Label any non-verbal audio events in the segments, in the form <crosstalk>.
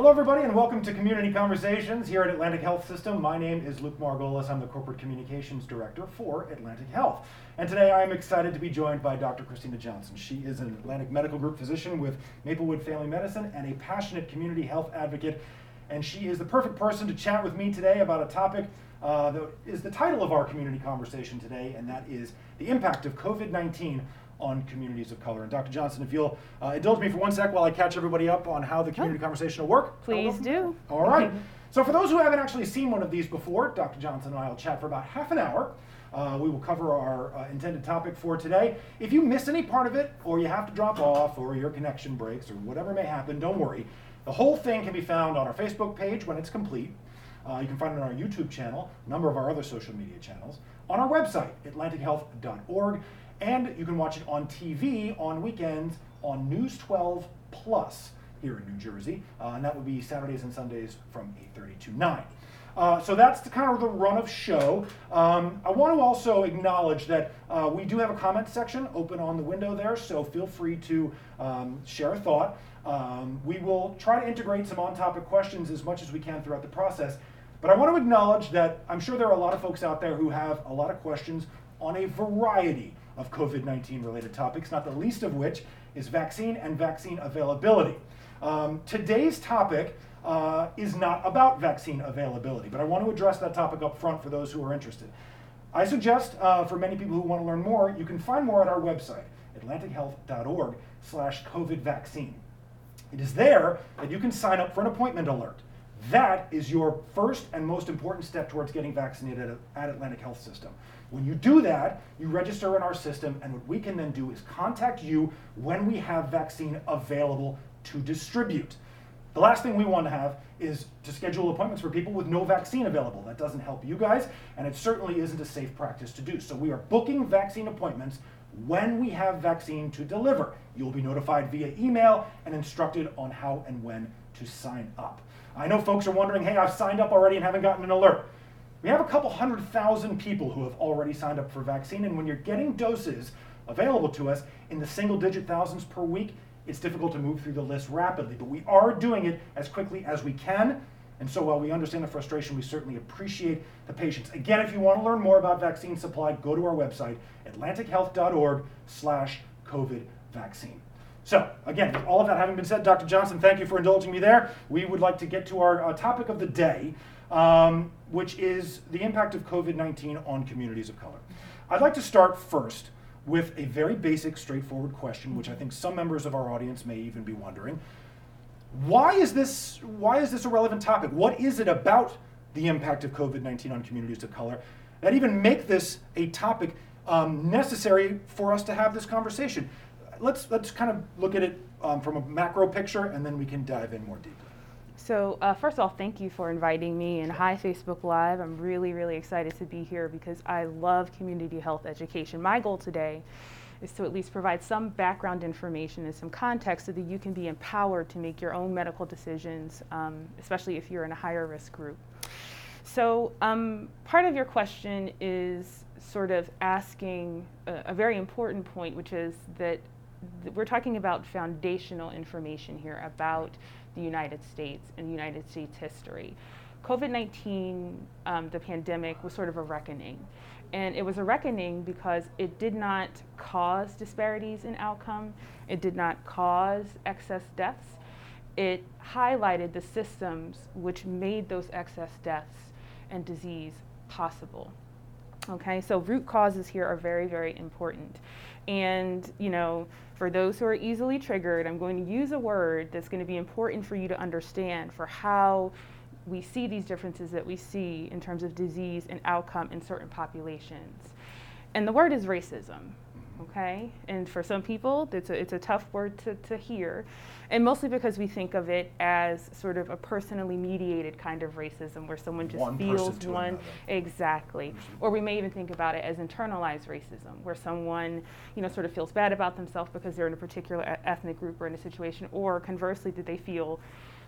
Hello, everybody, and welcome to Community Conversations here at Atlantic Health System. My name is Luke Margolis. I'm the Corporate Communications Director for Atlantic Health. And today I am excited to be joined by Dr. Christina Johnson. She is an Atlantic Medical Group physician with Maplewood Family Medicine and a passionate community health advocate. And she is the perfect person to chat with me today about a topic uh, that is the title of our community conversation today, and that is the impact of COVID 19 on communities of color. And Dr. Johnson, if you'll uh, indulge me for one sec while I catch everybody up on how the community oh. conversation will work. Please do. All right. <laughs> so for those who haven't actually seen one of these before, Dr. Johnson and I will chat for about half an hour. Uh, we will cover our uh, intended topic for today. If you miss any part of it, or you have to drop off, or your connection breaks, or whatever may happen, don't worry. The whole thing can be found on our Facebook page when it's complete. Uh, you can find it on our YouTube channel, a number of our other social media channels, on our website, atlantichealth.org. And you can watch it on TV on weekends on News 12 Plus here in New Jersey, uh, and that would be Saturdays and Sundays from 8:30 to 9. Uh, so that's the kind of the run of show. Um, I want to also acknowledge that uh, we do have a comment section open on the window there, so feel free to um, share a thought. Um, we will try to integrate some on-topic questions as much as we can throughout the process. But I want to acknowledge that I'm sure there are a lot of folks out there who have a lot of questions on a variety of COVID 19 related topics, not the least of which is vaccine and vaccine availability. Um, today's topic uh, is not about vaccine availability, but I want to address that topic up front for those who are interested. I suggest uh, for many people who want to learn more, you can find more at our website, atlantichealth.org slash COVID vaccine. It is there that you can sign up for an appointment alert. That is your first and most important step towards getting vaccinated at Atlantic Health System. When you do that, you register in our system, and what we can then do is contact you when we have vaccine available to distribute. The last thing we want to have is to schedule appointments for people with no vaccine available. That doesn't help you guys, and it certainly isn't a safe practice to do. So we are booking vaccine appointments when we have vaccine to deliver. You'll be notified via email and instructed on how and when to sign up. I know folks are wondering, hey, I've signed up already and haven't gotten an alert. We have a couple hundred thousand people who have already signed up for vaccine, and when you're getting doses available to us in the single digit thousands per week, it's difficult to move through the list rapidly. But we are doing it as quickly as we can. And so while we understand the frustration, we certainly appreciate the patience. Again, if you want to learn more about vaccine supply, go to our website, atlantichealth.org slash COVID vaccine. So, again, all of that having been said, Dr. Johnson, thank you for indulging me there. We would like to get to our uh, topic of the day, um, which is the impact of COVID 19 on communities of color. I'd like to start first with a very basic, straightforward question, which I think some members of our audience may even be wondering. Why is this, why is this a relevant topic? What is it about the impact of COVID 19 on communities of color that even make this a topic um, necessary for us to have this conversation? Let's, let's kind of look at it um, from a macro picture and then we can dive in more deeply. So, uh, first of all, thank you for inviting me. And hi, Facebook Live. I'm really, really excited to be here because I love community health education. My goal today is to at least provide some background information and some context so that you can be empowered to make your own medical decisions, um, especially if you're in a higher risk group. So, um, part of your question is sort of asking a, a very important point, which is that th- we're talking about foundational information here about the United States and United States history. COVID 19, um, the pandemic, was sort of a reckoning. And it was a reckoning because it did not cause disparities in outcome, it did not cause excess deaths. It highlighted the systems which made those excess deaths and disease possible. Okay, so root causes here are very, very important. And, you know, for those who are easily triggered, I'm going to use a word that's going to be important for you to understand for how we see these differences that we see in terms of disease and outcome in certain populations. And the word is racism okay? And for some people, it's a, it's a tough word to, to hear, and mostly because we think of it as sort of a personally mediated kind of racism where someone just one feels one another. exactly or we may even think about it as internalized racism where someone you know sort of feels bad about themselves because they're in a particular ethnic group or in a situation or conversely that they feel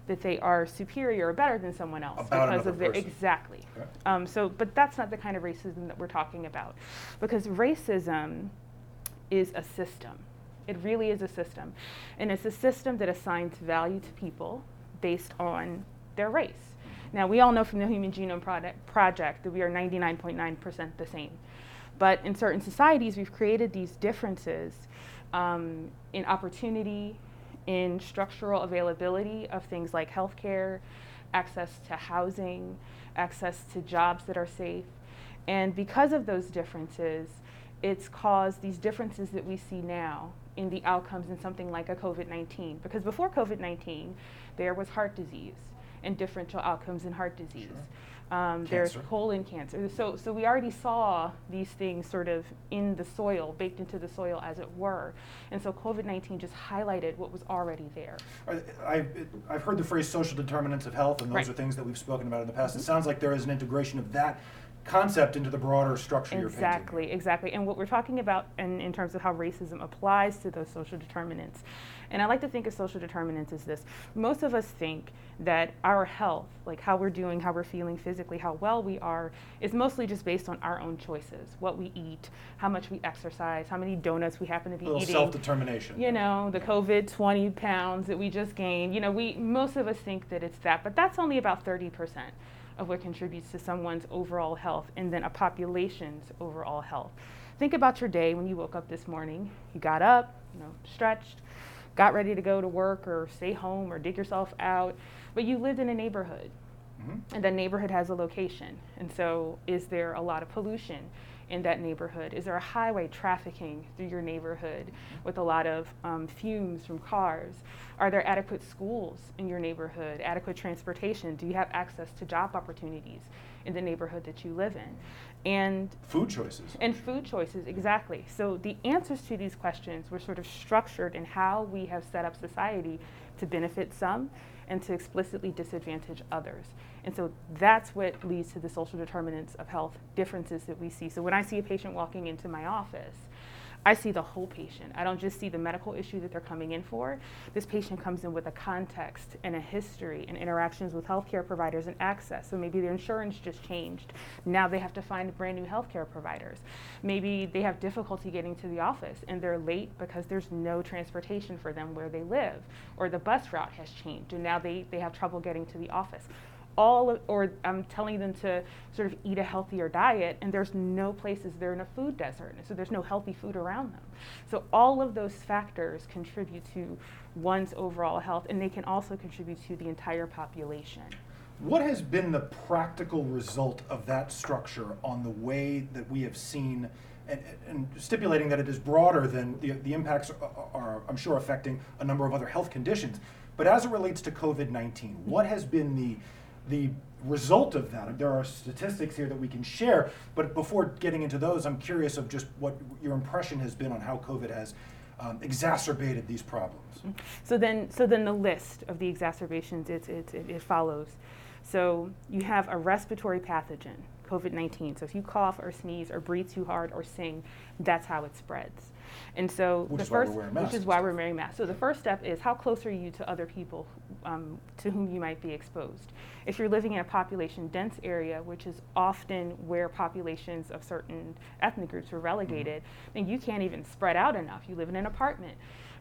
that they are superior or better than someone else about because of their person. exactly Okay. um, so but that's not the kind of racism that we're talking about because racism is a system. It really is a system. And it's a system that assigns value to people based on their race. Now, we all know from the Human Genome Project that we are 99.9% the same. But in certain societies, we've created these differences um, in opportunity, in structural availability of things like healthcare, access to housing, access to jobs that are safe. And because of those differences, it's caused these differences that we see now in the outcomes in something like a COVID 19. Because before COVID 19, there was heart disease and differential outcomes in heart disease. Sure. Um, there's colon cancer. So, so we already saw these things sort of in the soil, baked into the soil, as it were. And so COVID 19 just highlighted what was already there. I've, I've heard the phrase social determinants of health, and those right. are things that we've spoken about in the past. Mm-hmm. It sounds like there is an integration of that concept into the broader structure exactly, Exactly, And what we're talking about in, in terms of how racism applies to those social determinants. And I like to think of social determinants as this. Most of us think that our health, like how we're doing, how we're feeling physically, how well we are, is mostly just based on our own choices. What we eat, how much we exercise, how many donuts we happen to be eating. Little self-determination. You know, the COVID 20 pounds that we just gained. You know, we most of us think that it's that, but that's only about 30 percent of what contributes to someone's overall health and then a population's overall health. Think about your day when you woke up this morning. You got up, you know, stretched, got ready to go to work or stay home or dig yourself out, but you lived in a neighborhood. Mm-hmm. And that neighborhood has a location. And so, is there a lot of pollution? In that neighborhood? Is there a highway trafficking through your neighborhood with a lot of um, fumes from cars? Are there adequate schools in your neighborhood? Adequate transportation? Do you have access to job opportunities in the neighborhood that you live in? And food choices. And food choices, exactly. So the answers to these questions were sort of structured in how we have set up society to benefit some and to explicitly disadvantage others. And so that's what leads to the social determinants of health differences that we see. So when I see a patient walking into my office, I see the whole patient. I don't just see the medical issue that they're coming in for. This patient comes in with a context and a history and interactions with healthcare providers and access. So maybe their insurance just changed. Now they have to find brand new healthcare providers. Maybe they have difficulty getting to the office and they're late because there's no transportation for them where they live, or the bus route has changed and now they, they have trouble getting to the office all of, or I'm telling them to sort of eat a healthier diet, and there's no places, they're in a food desert, so there's no healthy food around them. So all of those factors contribute to one's overall health, and they can also contribute to the entire population. What has been the practical result of that structure on the way that we have seen? And, and, stipulating that it is broader than the, the impacts are, are, I'm sure, affecting a number of other health conditions. But as it relates to COVID 19, what has been the the result of that. There are statistics here that we can share, but before getting into those, I'm curious of just what your impression has been on how COVID has um, exacerbated these problems. Mm-hmm. So then, so then the list of the exacerbations it, it, it, it follows. So you have a respiratory pathogen, COVID 19. So if you cough or sneeze or breathe too hard or sing, that's how it spreads. And so which the first, which is why we're wearing masks. So the first step is how close are you to other people um, to whom you might be exposed? If you're living in a population dense area, which is often where populations of certain ethnic groups are relegated, mm-hmm. then you can't even spread out enough. You live in an apartment.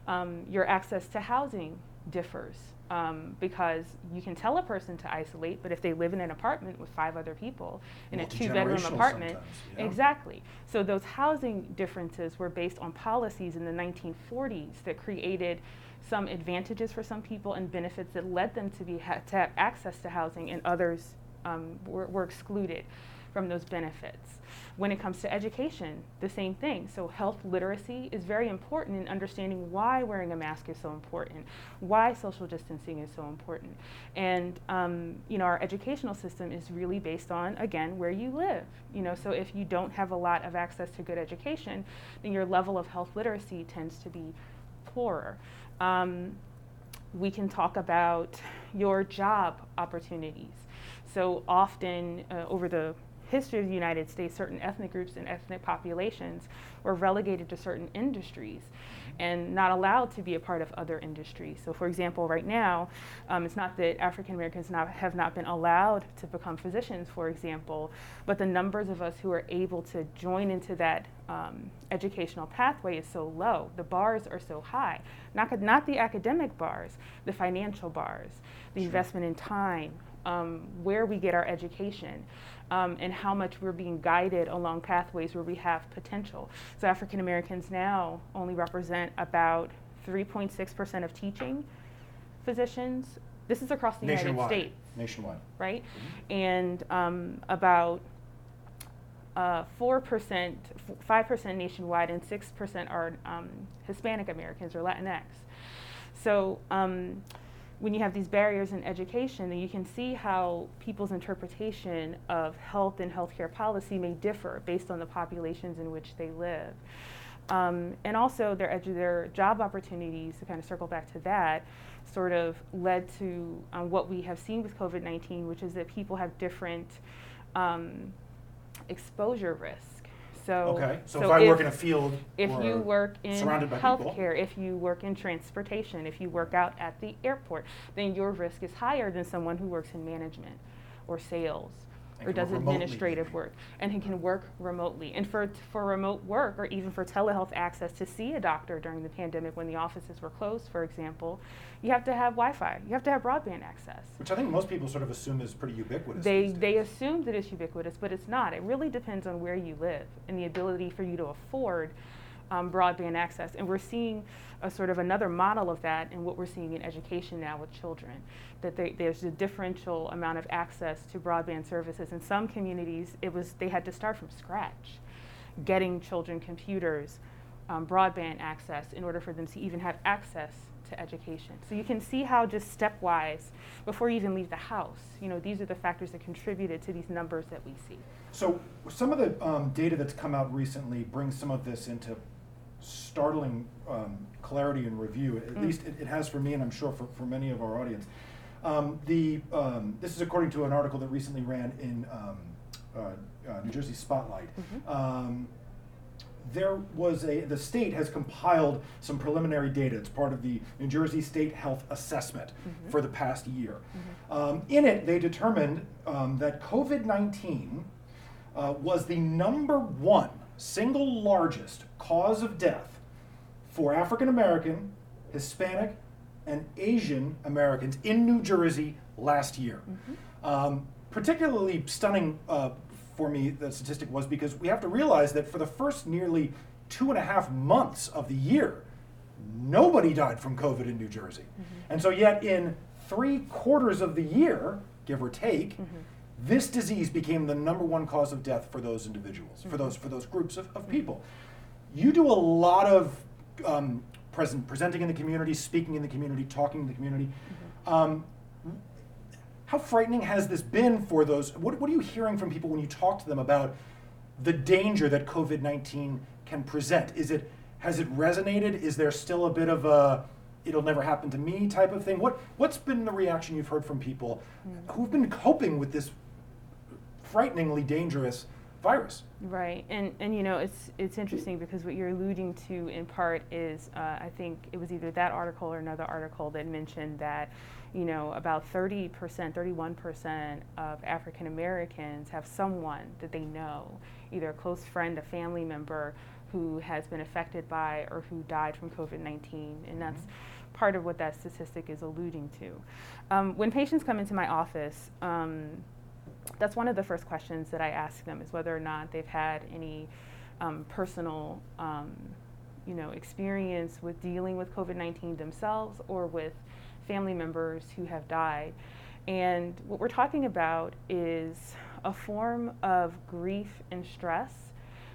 Um, your access to housing differs um, because you can tell a person to isolate, but if they live in an apartment with five other people in a two bedroom apartment, yeah. exactly. So those housing differences were based on policies in the 1940s that created some advantages for some people and benefits that led them to be ha- to have access to housing, and others um, were, were excluded from those benefits. When it comes to education, the same thing. So, health literacy is very important in understanding why wearing a mask is so important, why social distancing is so important. And, um, you know, our educational system is really based on, again, where you live. You know, so if you don't have a lot of access to good education, then your level of health literacy tends to be poorer. Um, we can talk about your job opportunities. So often uh, over the history of the United States, certain ethnic groups and ethnic populations were relegated to certain industries and not allowed to be a part of other industries. So, for example, right now, um, it's not that African Americans not, have not been allowed to become physicians, for example, but the numbers of us who are able to join into that um, educational pathway is so low. The bars are so high. Not, not the academic bars, the financial bars, the sure. investment in time, um, where we get our education, um, and how much we're being guided along pathways where we have potential. So African Americans now only represent about 3.6% of teaching physicians. This is across the Nationwide. United States. Nationwide. Right? Mm-hmm. And um, about uh, 4%, 5% nationwide, and 6% are um, Hispanic Americans or Latinx. So um, when you have these barriers in education, then you can see how people's interpretation of health and healthcare policy may differ based on the populations in which they live. Um, and also their, edu- their job opportunities, to kind of circle back to that, sort of led to um, what we have seen with COVID 19, which is that people have different um, exposure risk. So, okay. So, so if I work in a field, if you work in healthcare, if you work in transportation, if you work out at the airport, then your risk is higher than someone who works in management or sales or does administrative remotely. work and he can work remotely. And for, for remote work or even for telehealth access to see a doctor during the pandemic when the offices were closed, for example, you have to have Wi-Fi. You have to have broadband access. Which I think most people sort of assume is pretty ubiquitous. They, they assume that it's ubiquitous, but it's not. It really depends on where you live and the ability for you to afford um, broadband access. And we're seeing a sort of another model of that in what we're seeing in education now with children. That they, there's a differential amount of access to broadband services. In some communities, it was they had to start from scratch, getting children computers, um, broadband access in order for them to even have access to education. So you can see how just stepwise, before you even leave the house, you know, these are the factors that contributed to these numbers that we see. So some of the um, data that's come out recently brings some of this into startling um, clarity and review. At mm. least it, it, has for me, and I'm sure for, for many of our audience. Um, the um, this is according to an article that recently ran in um, uh, uh, New Jersey Spotlight. Mm-hmm. Um, there was a the state has compiled some preliminary data. It's part of the New Jersey State Health Assessment mm-hmm. for the past year. Mm-hmm. Um, in it, they determined that COVID nineteen uh, was the number one single largest cause of death for African American, Hispanic, and Asian Americans in New Jersey last year. Mm-hmm. Um, particularly stunning uh, for me, the statistic was because we have to realize that for the first nearly two and a half months of the year, nobody died from COVID in New Jersey. Mm-hmm. And so, yet in three quarters of the year, give or take, mm-hmm this disease became the number one cause of death for those individuals, mm-hmm. for those for those groups of, of people. You do a lot of um, present, presenting in the community, speaking in the community, talking in the community. Mm-hmm. Um, how frightening has this been for those? What, what are you hearing from people when you talk to them about the danger that COVID nineteen can present? Is it has it resonated? Is there still a bit of a it'll never happen to me type of thing? What what's been the reaction you've heard from people mm. who've been coping with this frighteningly dangerous virus. Right, and and you know it's it's interesting because what you're alluding to in part is uh, I think it was either that article or another article that mentioned that you know about 30 percent, 31 percent of African Americans have someone that they know, either a close friend, a family member, who has been affected by or who died from COVID-19, and that's. Mm-hmm. Part of what that statistic is alluding to. Um, when patients come into my office, um, that's one of the first questions that I ask them is whether or not they've had any um, personal, um, you know, experience with dealing with COVID-19 themselves or with family members who have died. And what we're talking about is a form of grief and stress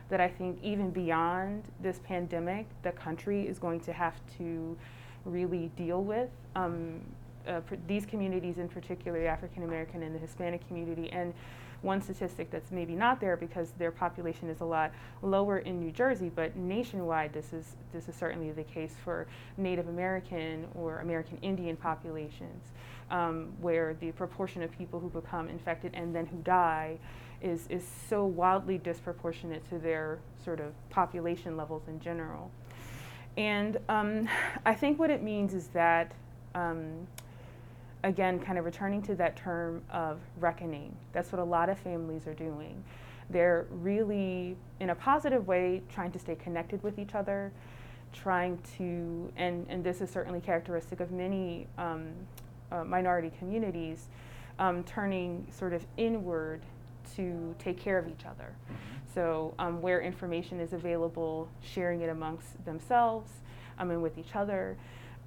that I think even beyond this pandemic, the country is going to have to really deal with. Um, uh, these communities in particular, the African American and the Hispanic community. And one statistic that's maybe not there because their population is a lot lower in New Jersey, but nationwide, this is this is certainly the case for Native American or American Indian populations, um, where the proportion of people who become infected and then who die is is so wildly disproportionate to their sort of population levels in general. And um, I think what it means is that um, again, kind of returning to that term of reckoning. That's what a lot of families are doing. They're really, in a positive way, trying to stay connected with each other, trying to, and, and this is certainly characteristic of many um, uh, minority communities, um, turning sort of inward to take care of each other. Mm-hmm. So, um, where information is available, sharing it amongst themselves um, and with each other,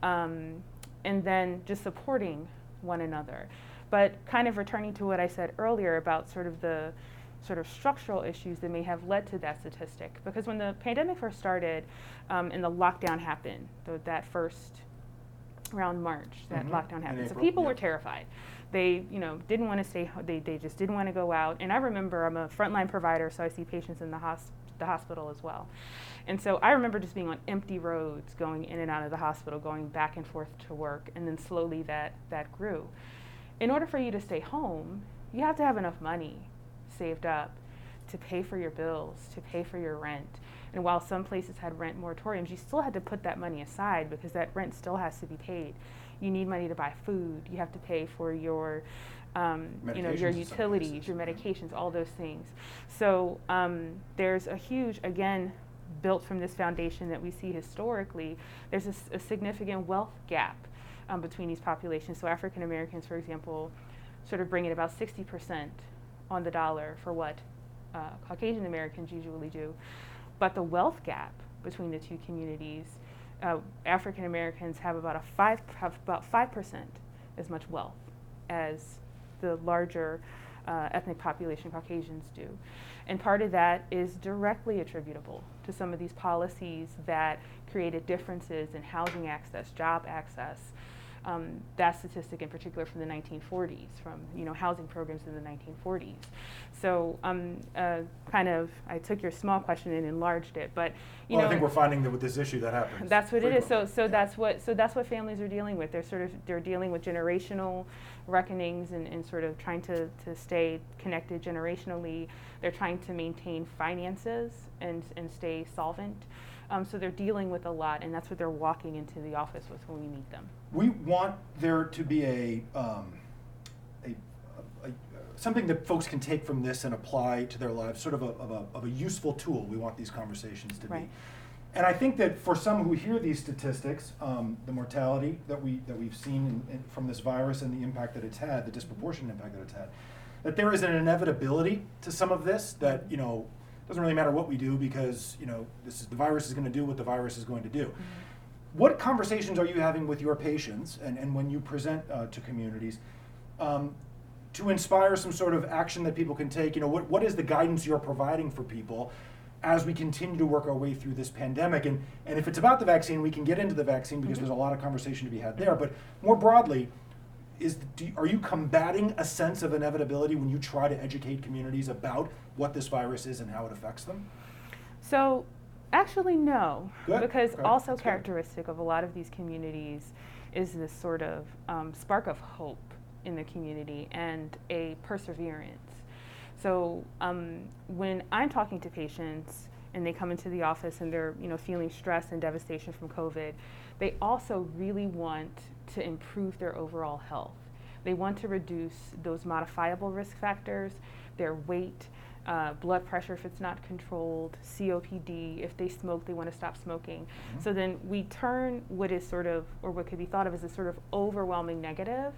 um, and then just supporting one another. But kind of returning to what I said earlier about sort of the sort of structural issues that may have led to that statistic. Because when the pandemic first started um, and the lockdown happened, the, that first around March, that mm-hmm. lockdown happened. So people yeah. were terrified. They, you know, didn't want to stay. They, they just didn't want to go out. And I remember I'm a frontline provider, so I see patients in the, hosp- the hospital as well. And so I remember just being on empty roads, going in and out of the hospital, going back and forth to work, and then slowly that that grew. In order for you to stay home, you have to have enough money saved up to pay for your bills, to pay for your rent. And while some places had rent moratoriums, you still had to put that money aside because that rent still has to be paid. You need money to buy food. You have to pay for your, um, you know, your utilities, your medications, all those things. So um, there's a huge, again, built from this foundation that we see historically. There's a, a significant wealth gap um, between these populations. So African Americans, for example, sort of bring in about 60% on the dollar for what uh, Caucasian Americans usually do. But the wealth gap between the two communities, uh, African Americans have about a five have about five percent as much wealth as the larger uh, ethnic population Caucasians do. And part of that is directly attributable to some of these policies that created differences in housing access, job access, um, that statistic in particular from the 1940s, from you know housing programs in the 1940s. So um, uh, kind of, I took your small question and enlarged it, but you well, know, I think we're finding that with this issue that happens. That's what frequently. it is. So so yeah. that's what so that's what families are dealing with. They're sort of they're dealing with generational reckonings and, and sort of trying to, to stay connected generationally. They're trying to maintain finances and and stay solvent. Um, so they're dealing with a lot, and that's what they're walking into the office with when we meet them. We want there to be a, um, a, a, a, something that folks can take from this and apply to their lives, sort of a, of a, of a useful tool. We want these conversations to right. be. And I think that for some who hear these statistics, um, the mortality that we that we've seen in, in, from this virus and the impact that it's had, the disproportionate impact that it's had, that there is an inevitability to some of this. That you know doesn't really matter what we do because you know this is the virus is going to do what the virus is going to do. Mm-hmm. What conversations are you having with your patients and, and when you present uh, to communities um, to inspire some sort of action that people can take? You know, what, what is the guidance you're providing for people as we continue to work our way through this pandemic? And, and if it's about the vaccine, we can get into the vaccine because mm-hmm. there's a lot of conversation to be had there. But more broadly, is do, are you combating a sense of inevitability when you try to educate communities about what this virus is and how it affects them? So, actually, no. Good. Because okay. also That's characteristic good. of a lot of these communities is this sort of um, spark of hope in the community and a perseverance. So, um, when I'm talking to patients and they come into the office and they're you know feeling stress and devastation from COVID, they also really want to improve their overall health. They want to reduce those modifiable risk factors, their weight, uh, blood pressure if it's not controlled, COPD. If they smoke, they want to stop smoking. Mm-hmm. So then we turn what is sort of, or what could be thought of as a sort of overwhelming negative,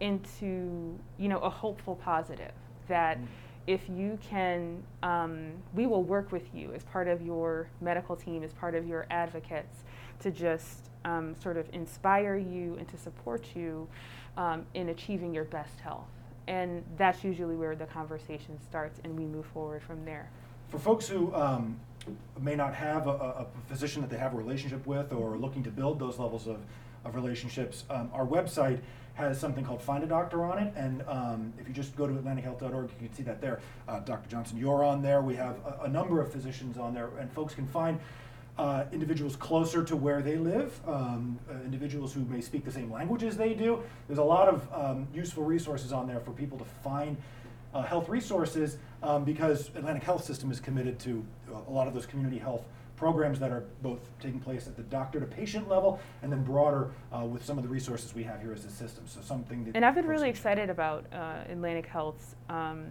into you know a hopeful positive that. Mm-hmm if you can, um, we will work with you as part of your medical team, as part of your advocates, to just um, sort of inspire you and to support you um, in achieving your best health. And that's usually where the conversation starts, and we move forward from there. For folks who um, may not have a, a, physician that they have a relationship with or are looking to build those levels of, of relationships, um, our website has something called Find a Doctor on it. And um, if you just go to atlantichealth.org, you can see that there. Uh, Dr. Johnson, you're on there. We have a, a, number of physicians on there, and folks can find uh, individuals closer to where they live, um, uh, individuals who may speak the same language as they do. There's a lot of um, useful resources on there for people to find uh, health resources um, because Atlantic Health System is committed to a lot of those community health programs that are both taking place at the doctor to patient level and then broader uh, with some of the resources we have here as a system. So something that and I've been really excited about uh, Atlantic Health's um,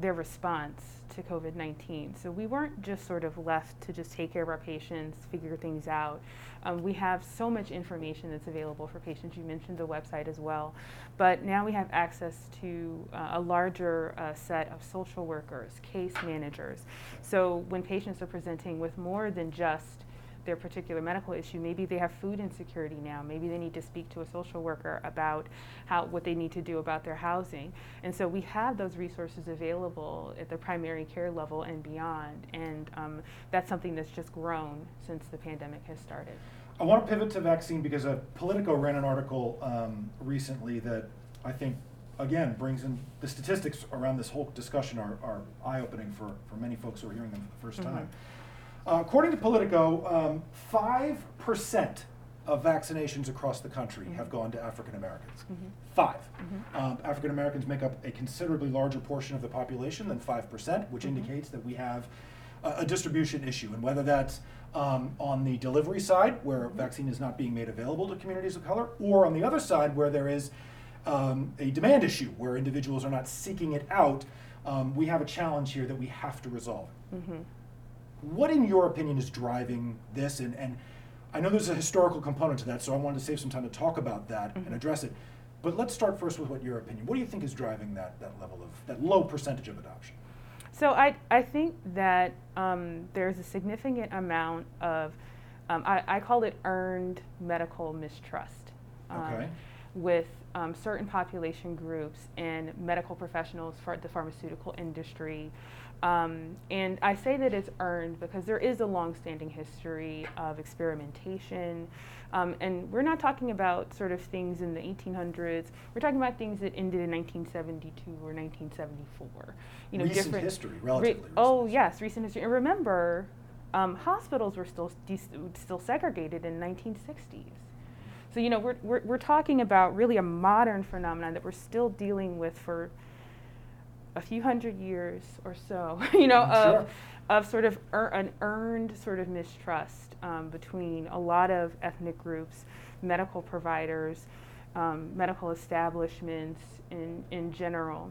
their response to COVID 19. So we weren't just sort of left to just take care of our patients, figure things out. Um, we have so much information that's available for patients. You mentioned the website as well. But now we have access to uh, a larger uh, set of social workers, case managers. So when patients are presenting with more than just their particular medical issue. Maybe they have food insecurity now. Maybe they need to speak to a social worker about how what they need to do about their housing. And so we have those resources available at the primary care level and beyond. And um, that's something that's just grown since the pandemic has started. I want to pivot to vaccine because a Politico ran an article um, recently that I think again brings in the statistics around this whole discussion are, are eye-opening for, for many folks who are hearing them for the 1st mm-hmm. time. Uh, according to Politico, um, 5% of vaccinations across the country mm-hmm. have gone to African Americans. Mm-hmm. 5 mm-hmm. um, African Americans make up a considerably larger portion of the population than 5%, which mm-hmm. indicates that we have a, a distribution issue. And whether that's um, on the delivery side, where mm-hmm. vaccine is not being made available to communities of color, or on the other side, where there is um, a demand issue, where individuals are not seeking it out, um, we have a challenge here that we have to resolve. What, in your opinion, is driving this? And, and I know there's a historical component to that, so I wanted to save some time to talk about that mm-hmm. and address it. But let's start first with what your opinion. What do you think is driving that, that level of that low percentage of adoption? So I, I think that um, there's a significant amount of, um, I, I call it earned medical mistrust um, okay. with um, certain population groups and medical professionals for the pharmaceutical industry um, and I say that it's earned because there is a long-standing history of experimentation. Um, and we're not talking about sort of things in the 1800s. We're talking about things that ended in 1972 or 1974. You know, recent different history, relatively. Re- oh yes, recent history. And remember, um, hospitals were still de- still segregated in 1960s. So you know, we're, we're we're talking about really a modern phenomenon that we're still dealing with for a few hundred years or so, <laughs> you know, mm, of, sure. of sort of er, an earned sort of mistrust um, between a lot of ethnic groups, medical providers, um, medical establishments in, in general.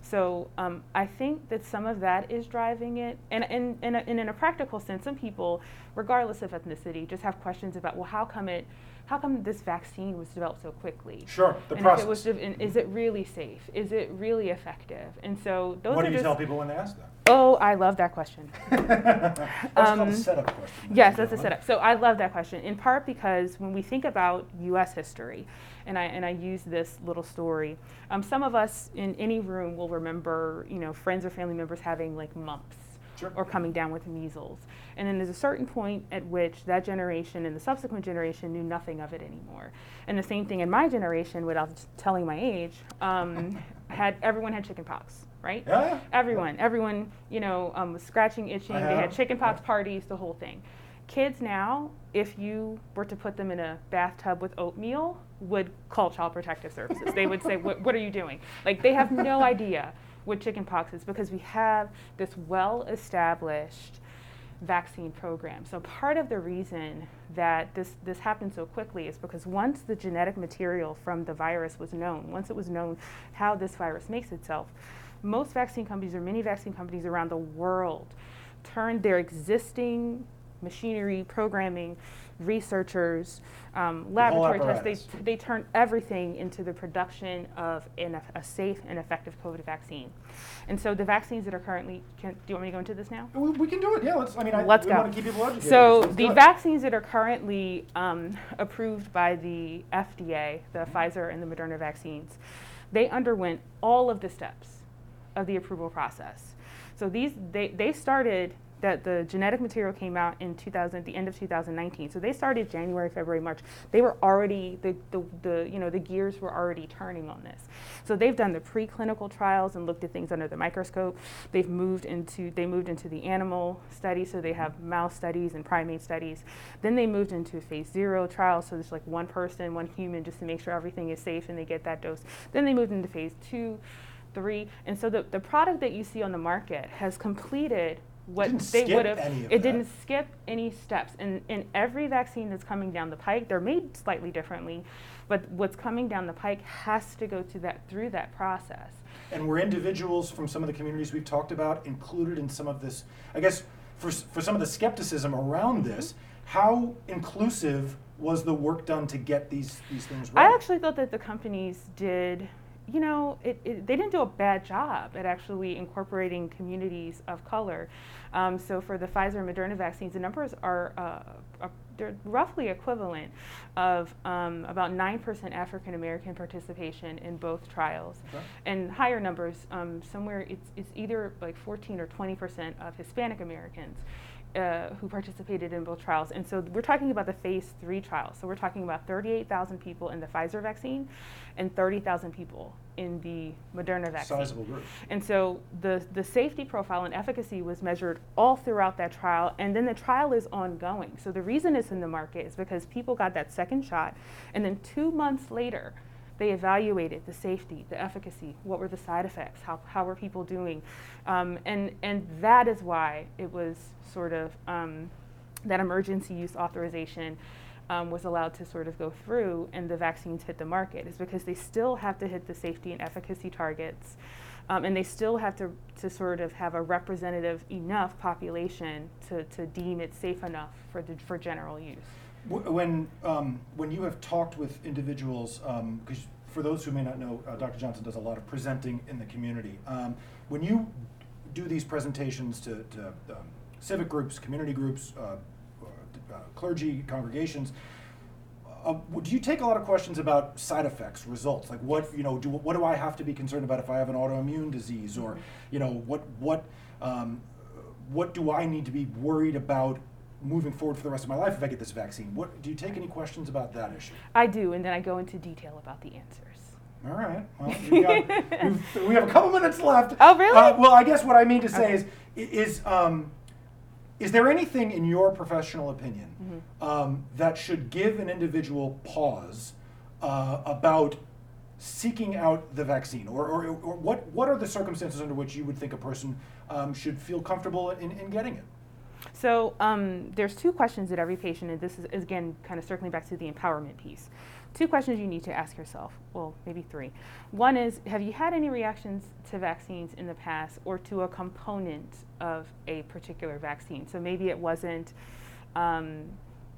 So um, I think that some of that is driving it. And, and, and, and in a practical sense, some people, regardless of ethnicity, just have questions about, well, how come it how come this vaccine was developed so quickly? Sure, the and process. It was, and is it really safe? Is it really effective? And so those are what do you just, tell people when they ask that? Oh, I love that question. <laughs> that's um, called a setup question. Yes, that's a setup. So I love that question in part because when we think about U.S. history, and I and I use this little story, um, some of us in any room will remember, you know, friends or family members having like mumps sure. or coming down with measles. And then there's a certain point at which that generation and the subsequent generation knew nothing of it anymore. And the same thing in my generation, without telling my age, um, <laughs> had everyone had chickenpox right? Yeah. Everyone, everyone, you know, um, was scratching, itching. They had chicken pox parties, the whole thing. Kids now, if you were to put them in a bathtub with oatmeal, would call Child Protective Services. they would say, "What are you doing?" Like they have no <laughs> idea with chickenpox is because we have this well established vaccine program. So part of the reason that this, this happened so quickly is because once the genetic material from the virus was known, once it was known how this virus makes itself, most vaccine companies or many vaccine companies around the world turned their existing machinery, programming, researchers, um, laboratory tests, they, they turn everything into the production of an, a safe and effective COVID vaccine. And so the vaccines that are currently, can, do you want me to go into this now? We, we can do it, yeah. Let's, I mean, I, let's we go. want to keep people educated. So the vaccines that are currently um, approved by the FDA, the mm-hmm. Pfizer and the Moderna vaccines, they underwent all of the steps of the approval process. So these, they, they started that the genetic material came out in 2000 the end of 2019 so they started january february march. They were already the, the, the, you know the gears were already turning on this. So they've done the preclinical trials and looked at things under the microscope. They've moved into they moved into the animal study so they have mouse studies and primate studies. Then they moved into phase zero trials so there's like one person one human just to make sure everything is safe and they get that dose. Then they moved into phase two three and so the, the product that you see on the market has completed what they would have. It that. didn't skip any steps. And in every vaccine that's coming down the pike, they're made slightly differently, but what's coming down the pike has to go through that through that process. And were individuals from some of the communities we've talked about included in some of this? I guess for, for some of the skepticism around Mm-hmm. this, how inclusive was the work done to get these, these things right? I actually thought that the companies did, you know, it, it, they didn't do a bad job at actually incorporating communities of color. Um, so for the Pfizer and Moderna vaccines, the numbers are, uh, are they're roughly equivalent of um, about 9% African American participation in both trials. Okay. And higher numbers, um, somewhere it's, it's either like 14 or 20% of Hispanic Americans uh, who participated in both trials. And so we're talking about the phase three trial. So we're talking about 38,000 people in the Pfizer vaccine and 30,000 people in the Moderna vaccine. Sizable group. And so the, the safety profile and efficacy was measured all throughout that trial, and then the trial is ongoing. So the reason it's in the market is because people got that second shot, and then two months later, they evaluated the safety, the efficacy, what were the side effects, how, how were people doing. Um, and, and that is why it was sort of um, that emergency use authorization um, was allowed to sort of go through and the vaccines hit the market is because they still have to hit the safety and efficacy targets. Um, and they still have to, to sort of have a representative enough population to, to deem it safe enough for, the, for general use. When, um, when you have talked with individuals, because for those who may not know, uh, Dr. Johnson does a lot of presenting in the community. Um, when you do these presentations to, to um, civic groups, community groups, uh, uh, clergy, congregations, uh, do you take a lot of questions about side effects, results? Like what, you know, do, what do I have to be concerned about if I have an autoimmune disease? Or, you know, what, what, um, what do I need to be worried about moving forward for the rest of my life if I get this vaccine? What, do you take any questions about that issue? I do, and then I go into detail about the answers. All right. Well, we, got, <laughs> we've, a couple minutes left. Oh, really? Uh, well, I guess what I mean to say Okay. is, is, um, is there anything in your professional opinion Mm-hmm. um, that should give an individual pause uh, about seeking out the vaccine, or, or, or what, what are the circumstances under which you would think a person um, should feel comfortable in, in getting it? So um, there's two questions that every patient, and this is, again kind of circling back to the empowerment piece. Two questions you need to ask yourself. Well, maybe three. One is, have you had any reactions to vaccines in the past, or to a component of a particular vaccine? So maybe it wasn't. Um,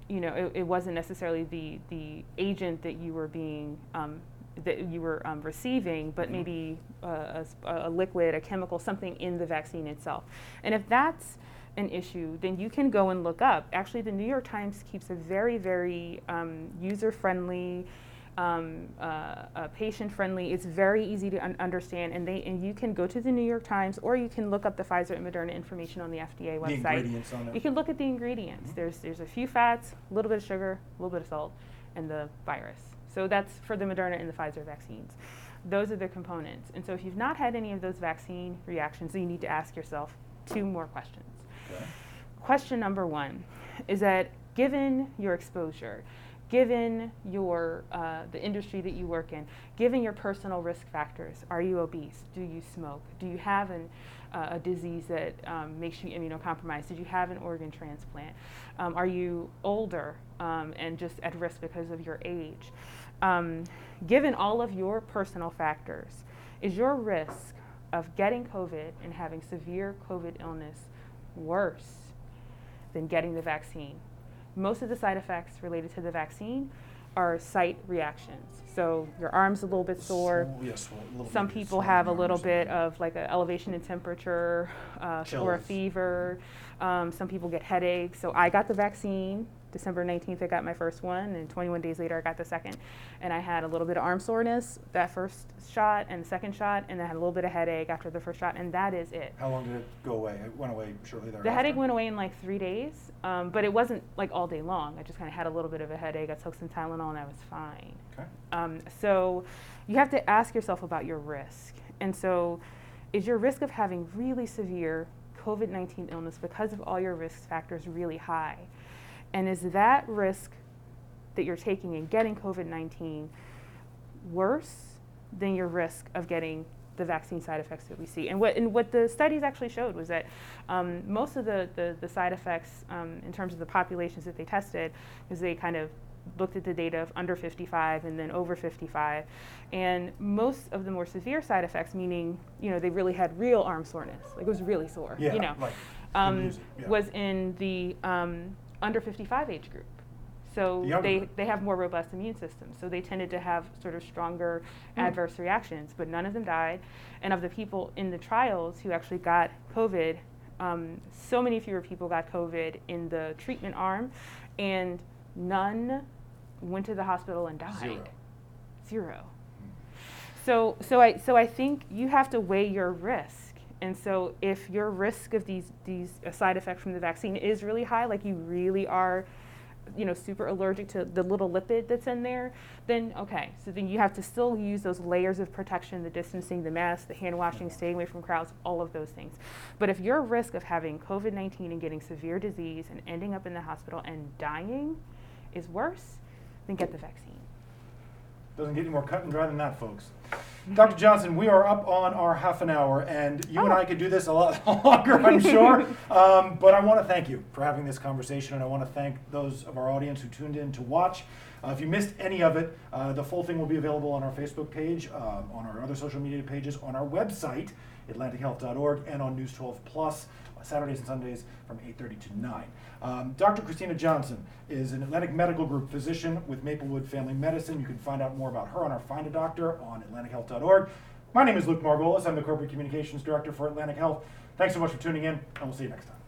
you know, it, it wasn't necessarily the, the agent that you were being um, that you were um, receiving, but Mhm. maybe uh, a, a liquid, a chemical, something in the vaccine itself. And if that's an issue, then you can go and look up. Actually, the New York Times keeps a very, very um, user-friendly, um, uh, uh, patient-friendly. It's very easy to un- understand, and they and you can go to the New York Times, or you can look up the Pfizer and Moderna information on the FDA The website. ingredients on it. You can look at the ingredients. Mhm. There's there's a few fats, a little bit of sugar, a little bit of salt, and the virus. So that's for the Moderna and the Pfizer vaccines. Those are the components. And so if you've not had any of those vaccine reactions, then you need to ask yourself two more questions. Okay. Question number one is that given your exposure, given your uh, the industry that you work in, given your personal risk factors, are you obese? Do you smoke? Do you have an, uh, a disease that um, makes you immunocompromised? Did you have an organ transplant? Um, are you older um, and just at risk because of your age? Um, given all of your personal factors, is your risk of getting COVID and having severe COVID illness worse than getting the vaccine. Most of the side effects related to the vaccine are site reactions. So your arm's a little bit sore. Sw- yes, well, Some people have a little bit of like an elevation in temperature uh, or a fever. Um, some people get headaches. So I got the vaccine. December 19th, I got my first one, and 21 days later, I got the second. And I had a little bit of arm soreness that first shot and the second shot, and I had a little bit of headache after the first shot, and that is it. How long did it go away? It went away shortly thereafter. The headache went away in like three days, um, but it wasn't like all day long. I just kind of had a little bit of a headache. I took some Tylenol and I was fine. Okay. Um, so you have to ask yourself about your risk. And so, is your risk of having really severe COVID 19 illness because of all your risk factors really high? And is that risk that you're taking in getting COVID 19 worse than your risk of getting the vaccine side effects that we see. And what, and what the studies actually showed was that um, most of the, the, the side effects um, in terms of the populations that they tested, is they kind of looked at the data of under 55 and then over 55 and most of the more severe side effects meaning you know they really had real arm soreness like it was really sore Yeah, you know like um, music, yeah. was in the um, under 55 age group so The they, they have more robust immune systems so they tended to have sort of stronger Hmm. adverse reactions but none of them died and of the people in the trials who actually got covid um, so many fewer people got covid in the treatment arm and none went to the hospital and died Zero. Zero. So, so I, so I think you have to weigh your risk. And so, if your risk of these these uh, side effects from the vaccine is really high, like you really are, you know, super allergic to the little lipid that's in there, then okay. So then you have to still use those layers of protection, the distancing, the mask, the hand washing, staying away from crowds, all of those things. But if your risk of having COVID 19 and getting severe disease and ending up in the hospital and dying is worse, then get the vaccine. Doesn't get any more cut and dry than that, folks. Dr. Johnson, we are up on our half an hour, and you and Oh. I could do this a lot <laughs> longer, I'm sure. <laughs> um, but I want to thank you for having this conversation, and I want to thank those of our audience who tuned in to watch. Uh, if you missed any of it, uh, the full thing will be available on our Facebook page, um, on our other social media pages, on our website, atlantichealth.org, and on News 12 Plus, uh, Saturdays and Sundays from 8.30 to 9. Um, Dr. Christina Johnson is an Atlantic Medical Group physician with Maplewood Family Medicine. You can find out more about her on our Find a Doctor on atlantichealth.org. My name is Luke Margolis. I'm the Corporate Communications Director for Atlantic Health. Thanks so much for tuning in, and we'll see you next time.